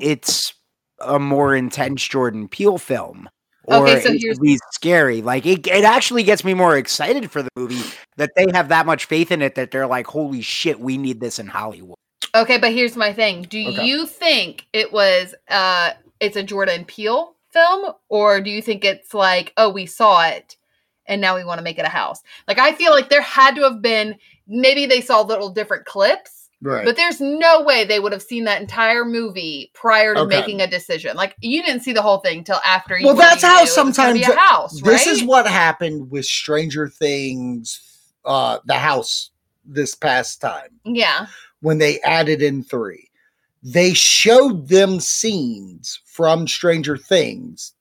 it's a more intense Jordan Peele film. Or Okay, so it's here's- least scary. Like it, it actually gets me more excited for the movie that they have that much faith in it that they're like, "Holy shit, we need this in Hollywood." Okay, but here's my thing. Do Okay. you think it was uh it's a Jordan Peele film, or do you think it's like, oh, we saw it and now we want to make it a house? Like, I feel like there had to have been maybe they saw little different clips, Right. but there's no way they would have seen that entire movie prior to Okay. making a decision. Like, you didn't see the whole thing till after. you Well, that's how knew it was gonna sometimes a house. this right? is what happened with Stranger Things, uh, the house this past time Yeah. when they added in three. They showed them scenes from Stranger Things,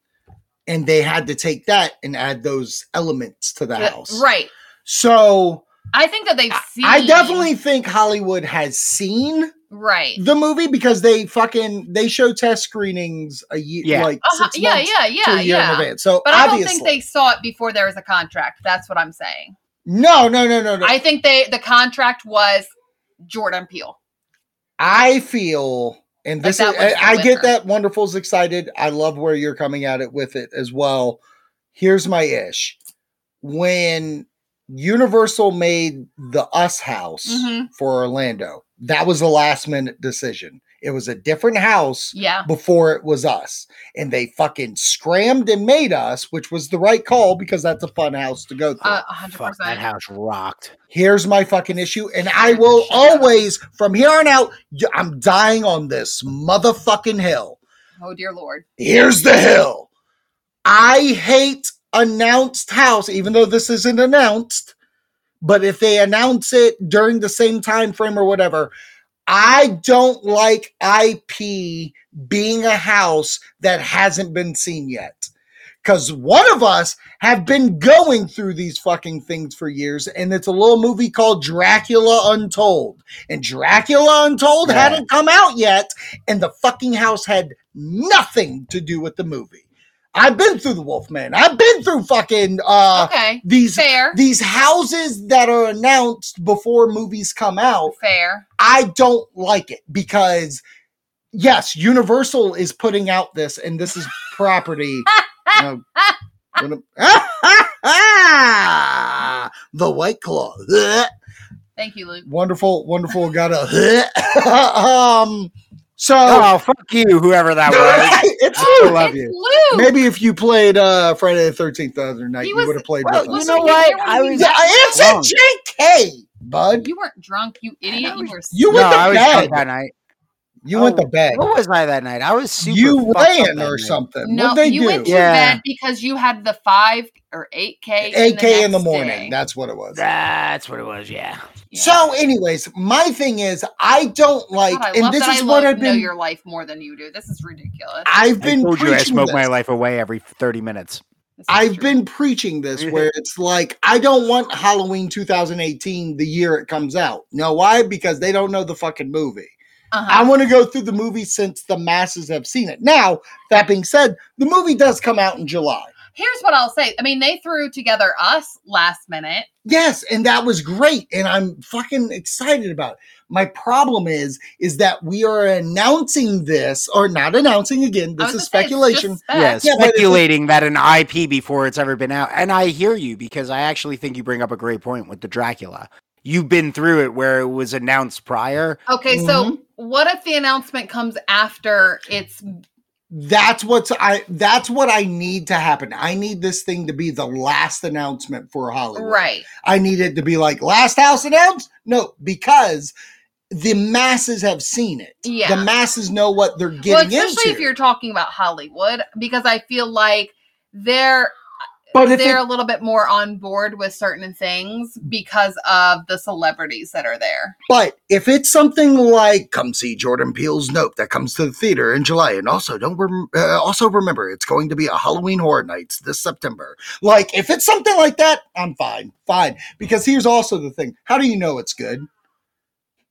and they had to take that and add those elements to the Yeah, house. Right. So I think that they've seen. I definitely think Hollywood has seen Right. the movie because they fucking they show test screenings a year, Yeah. like Uh-huh, six Yeah, months yeah, to yeah, a year in yeah. advance. So But I don't think they saw it before there was a contract. That's what I'm saying. no, no, no, no, no. I think they the contract was Jordan Peele. I feel, and this that is, was the I, I get winner. that Wonderful's excited. I love where you're coming at it with it as well. Here's my ish: when Universal made the Us House Mhm. for Orlando, that was a last minute decision. It was a different house Yeah. before it was us. And they fucking scrammed and made us, which was the right call because that's a fun house to go through. Uh, a hundred Fuck, that house rocked. Here's my fucking issue. And I will always, from here on out, I'm dying on this motherfucking hill. Oh dear lord. Here's the hill. I hate announced house, even though this isn't announced. But if they announce it during the same time frame or whatever, I don't like IP being a house that hasn't been seen yet. Because one of us have been going through these fucking things for years, and it's a little movie called Dracula Untold. And Dracula Untold Yeah. hadn't come out yet, and the fucking house had nothing to do with the movie. I've been through the Wolfman. I've been through fucking uh okay. these Fair. these houses that are announced before movies come out. Fair. I don't like it because yes, Universal is putting out this and this is property. uh, the White Claw. Thank you, Luke. Wonderful, wonderful. Got a um. So Oh, fuck you, whoever that was. it's I love it's you. Luke. Maybe if you played uh Friday the Thirteenth the other night, He you would have played well, with you us. know what? I we was- Yeah, it's wrong. a JK, bud. You weren't drunk, you idiot. You were You no, went to bed. drunk that night. You went Oh, to bed. What was I that night? I was super. You fucked up or night. something. No, What'd they you do? went to Yeah. bed because you had the five or eight K. AK in the morning. day. That's what it was. That's what it was. Yeah. Yeah. So, anyways, my thing is, I don't like, God, I and love this that is I what love, I've know your life more than you do. This is ridiculous. I've I been told you I smoke this. my life away every thirty minutes. I've true. been preaching this where it's like I don't want Halloween 2018 the year it comes out. You know why? Because they don't know the fucking movie. Uh-huh. I want to go through the movie since the masses have seen it. Now, that being said, the movie does come out in July. Here's what I'll say. I mean, they threw together us last minute. Yes, and that was great, and I'm fucking excited about it. My problem is, is that we are announcing this, or not announcing again. This is gonna say, it's speculation. just spec. Yeah, Yeah, but if it- speculating that an IP before it's ever been out. And I hear you because I actually think you bring up a great point with the Dracula. You've been through it where it was announced prior. Okay, Mm-hmm. so what if the announcement comes after it's That's what's I. That's what I need to happen. I need this thing to be the last announcement for Hollywood. right? I need it to be like last house announced. No, because the masses have seen it. Yeah. the masses know what they're Well, getting especially into. if you're talking about Hollywood, because I feel like they're but if they're it, a little bit more on board with certain things because of the celebrities that are there. But if it's something like come see Jordan Peele's Nope that comes to the theater in July, and also don't rem- uh, also remember it's going to be a Halloween Horror Nights this September. Like if it's something like that, I'm fine, fine. Because here's also the thing: how do you know it's good?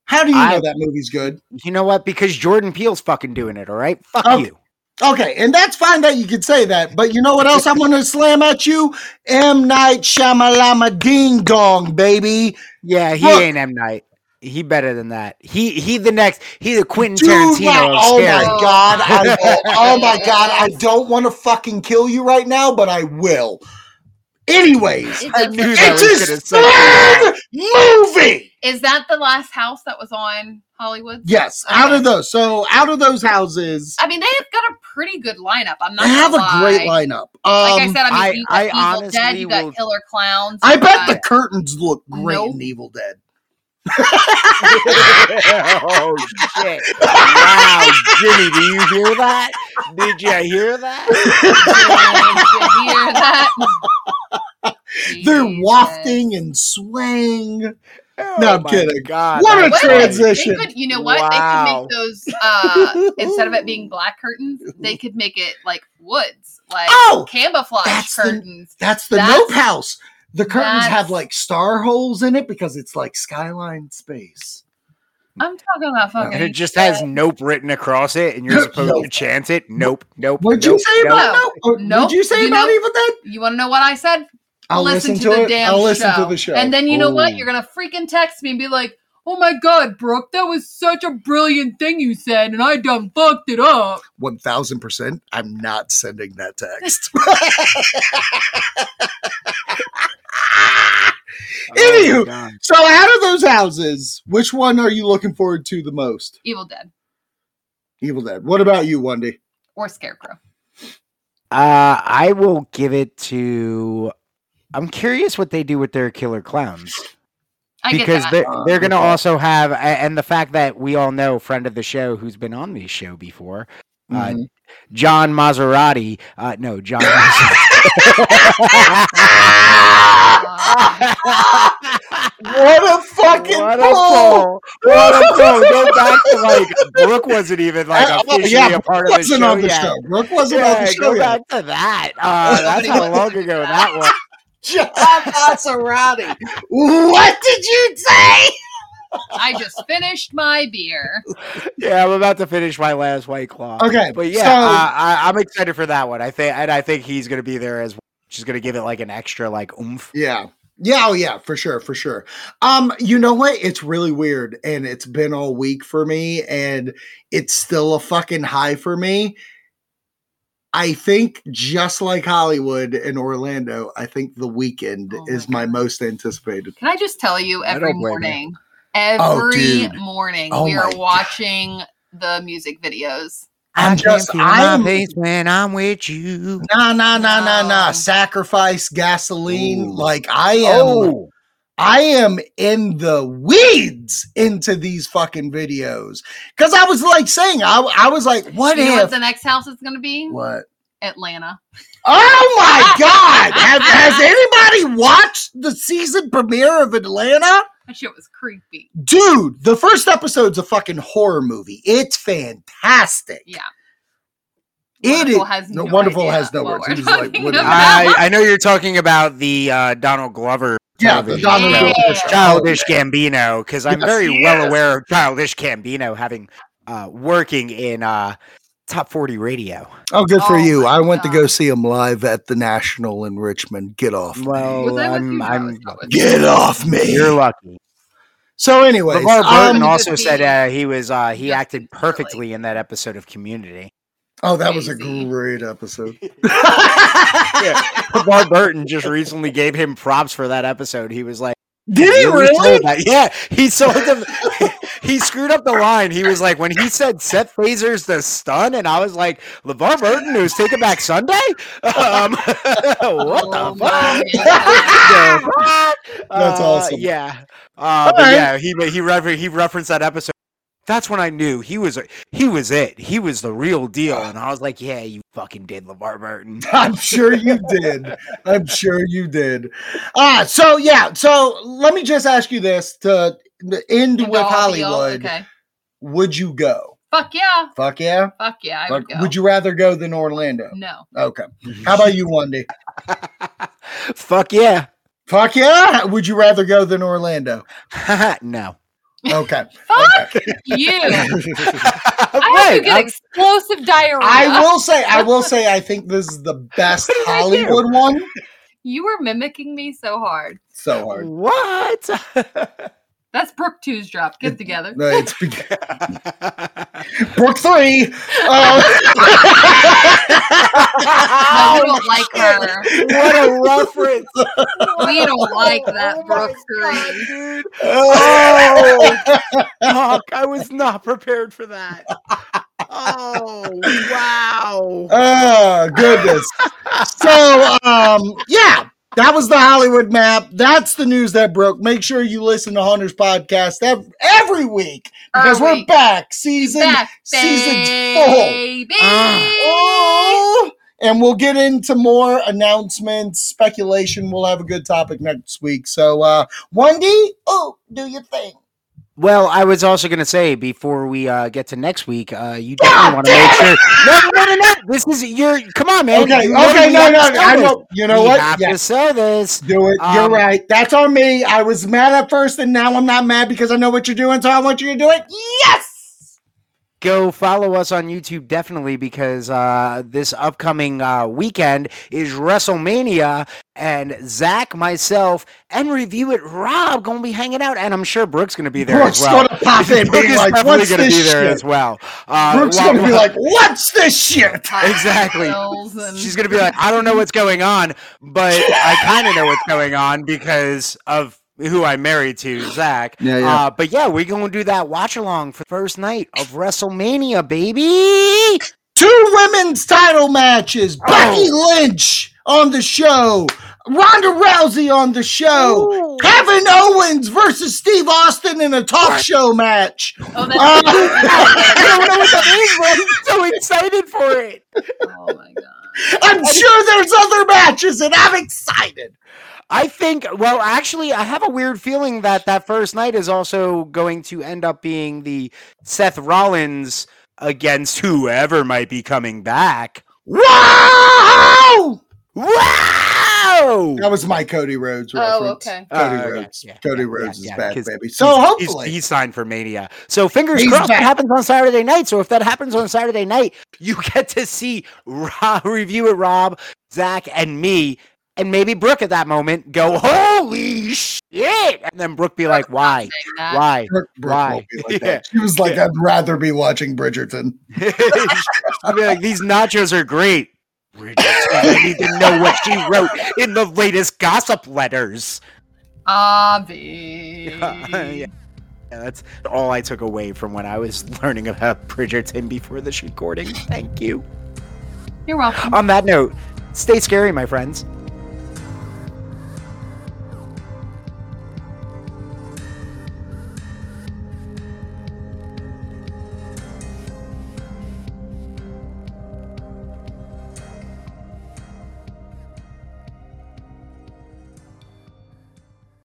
How do you I- know that movie's good? You know what? Because Jordan Peele's fucking doing it, all right? Fuck Oh. you. Okay, and that's fine that you could say that, but you know what else I'm going to slam at you? M Night Shyamalama Ding Dong, baby. Yeah, he Look. ain't M Night. He better than that. He he the next he the Quentin Dude, Tarantino oh my- oh scary. my god, I will. Oh my god, I don't want to fucking kill you right now, but I will. Anyways, Is, I knew that it's was his gonna set you movie. is that the last house that was on Hollywood? Yes, out of those. So out of those houses, I mean, they've got a pretty good lineup. I'm not. They have gonna a great lie. lineup. Like I Um, said, I mean, I- you got I Evil Dead, you got will- Killer Clowns. I bet got- the curtains look great Nope. in Evil Dead. Oh shit! Wow, Jimmy, do you hear that? Did you hear that? Did you hear that? They're Jesus. wafting and swaying. No, I'm Oh kidding. God, What a that's transition. Could, you know what? They Wow. could make those uh, instead of it being black curtains, they could make it like woods, like Oh, camouflage that's the- curtains. That's the That's- Nope House. The curtains have like star holes in it because it's like skyline space. I'm talking about fucking. And it just has nope written across it, and you're supposed to Nope. chant it. Nope, nope. What'd nope, you say nope. about Nope? Or Nope. What'd you say You about know- Evil Dead? You want to know what I said? I'll listen, to, the it. damn I'll listen show. to the show. And then you know what? You're gonna freaking text me and be like, "Oh my god, Brooke, that was such a brilliant thing you said, and I done fucked it up." one thousand percent. I'm not sending that text. Oh, Anywho, God. so out of those houses, which one are you looking forward to the most? Evil Dead Evil Dead. What about you, Wendy? or Scarecrow. Uh, I will give it to. I'm curious what they do with their killer clowns I because get that. they're, Uh, they're going to also have, and the fact that we all know friend of the show who's been on the show before, uh, Mhm. John Maserati. Uh, no, John. What a fucking what a pull! pull! What a pull! Go back to like Brooke wasn't even like Uh, officially yeah, a part Brooke of the wasn't show on the yet. show. Brooke wasn't on the show go yet. back to that. Uh, that's how long ago that was. John Maserati. what did you say? I just finished my beer. Yeah, I'm about to finish my last white claw. Okay, But yeah, so- uh, I, I'm excited for that one. I think, and I think he's going to be there as well. She's going to give it like an extra like oomph. Yeah. Yeah, oh yeah, for sure, for sure. Um, you know what? It's really weird, and it's been all week for me, and it's still a fucking high for me. I think just like Hollywood and Orlando, I think the Weeknd Oh my is my God. most anticipated. Can I just tell you, every don't you. morning, Oh, every dude. morning, Oh we my are God. watching the music videos. I'm I just- feel I'm- my face when I'm with you. Nah, nah, nah, nah, nah. Sacrifice gasoline. Ooh. Like I am Oh, I am in the weeds into these fucking videos. Cause I was like saying, I, I was like, what you know what the next house is going to be? what? Atlanta. Oh my god! Have, has anybody watched the season premiere of Atlanta? That shit was creepy. Dude, the first episode's a fucking horror movie. It's fantastic. Yeah. It is Wonderful has no, no Wonderful has no words. we're He was like, talking what is about. that? I, I know you're talking about the uh, Donald Glover. Yeah, the television Donald show. Glover Yeah. show. Childish Gambino, because I'm Yes, very he well aware of Childish Gambino having uh, working in uh, top 40 radio. Oh, good for Oh you. I went to go see him live at the National in Richmond. Get off. Well, Was I with I'm, I I'm, was not with you. Get off me. you're lucky. So, anyway, LeVar Burton um, also said uh, he was uh, he just acted being silly. perfectly in that episode of Community. Oh, that was a great episode. LeVar Burton just recently gave him props for that episode. He was like, Did he "You really? that." Yeah, he sold them. he screwed up the line. He was like, when he said Seth Phasers the stun, and I was like, LeVar Burton who's taking back Sunday? Um, what Oh the fuck? God. The fuck? That's Uh, awesome. Yeah. Uh, but right. yeah, he he refer- he referenced that episode. That's when I knew he was he was it. He was the real deal, and I was like, "Yeah, you fucking did, LeVar Burton." I'm sure you did. I'm sure you did. Ah, so yeah. So let me just ask you this to end End with all be? Hollywood. Okay. Would you go? Fuck yeah. Fuck yeah. Fuck yeah. I Fuck- would go. would you rather go than Orlando? No. Okay. How about you, Wendy? Fuck yeah. Fuck yeah. Would you rather go than Orlando? no. Okay. Fuck you. I hope you Right, get I'm- explosive diarrhea. I will say, I will say, I think this is the best did I do? Hollywood one. You were mimicking me so hard. So hard. what? That's Brooke Two's drop. Get it together. No, it's be- Brook three. No, we Oh, don't like her. what a reference! We don't like that Oh Brooke Three. dude. Oh, fuck! I was not prepared for that. Oh wow! Wow. Oh goodness. so um yeah, that was the Hollywood map. That's the news that broke. Make sure you listen to Haunters podcast ev- every week because Every we're back. Season Back, season's full. baby. Oh, and we'll get into more announcements, speculation. We'll have a good topic next week. So uh Wendy, oh, do your thing. Well, I was also going to say before we uh, get to next week, uh, you definitely want to make sure. No, no, no, no. This is your. Come on, man. Okay, You okay, we no, no, I know. You know we what? have Yeah. to sell this. Do it. You're Um, right. That's on me. I was mad at first, and now I'm not mad because I know what you're doing. So I want you to do it. Yes. Go follow us on YouTube, definitely, because uh, this upcoming uh, weekend is WrestleMania, and Zach, myself, and Review It Rob gonna be hanging out, and I'm sure Brooke's gonna be there Brooke's as well. gonna pop in, Brooke being is like, definitely "What's gonna be this there shit?" as well. Uh, Brooke's while- gonna be like, "What's this shit?" Exactly. And- She's gonna be like, I don't know what's going on, but I kind of know what's going on because of who I'm married to, Zach. Yeah, yeah. Uh, but yeah, we're gonna do that watch along for the first night of WrestleMania, baby. Two women's title matches. Becky Lynch on the show. Ronda Rousey on the show. Ooh. Kevin Owens versus Steve Austin in a talk show match. Oh, that's Uh, I don't know what that is, but I'm so excited for it. oh my god. I'm sure there's other matches, and I'm excited. I think, well, actually, I have a weird feeling that that first night is also going to end up being the Seth Rollins against whoever might be coming back. Wow! Wow! That was my Cody Rhodes Oh, okay. Cody Uh, Rhodes. yeah, yeah, Cody yeah, Rhodes yeah, is back, baby. So he's- he's- hopefully, he's, signed for Mania. So fingers He's crossed back. it happens on Saturday night. So if that happens on Saturday night, you get to see Rob, review it, Rob, Zach, and me, and maybe Brooke at that moment go, "Holy shit!" And then Brooke be like, "Why? Why?" Brooke, Brooke Why? like Yeah. She was like, "I'd rather be watching Bridgerton." I'll be like, "These nachos are great." Bridget, I need to know what she wrote in the latest gossip letters. Avi. yeah. Yeah, that's all I took away from when I was learning about Bridgerton before this recording. Thank you. You're welcome. On that note, stay scary, my friends.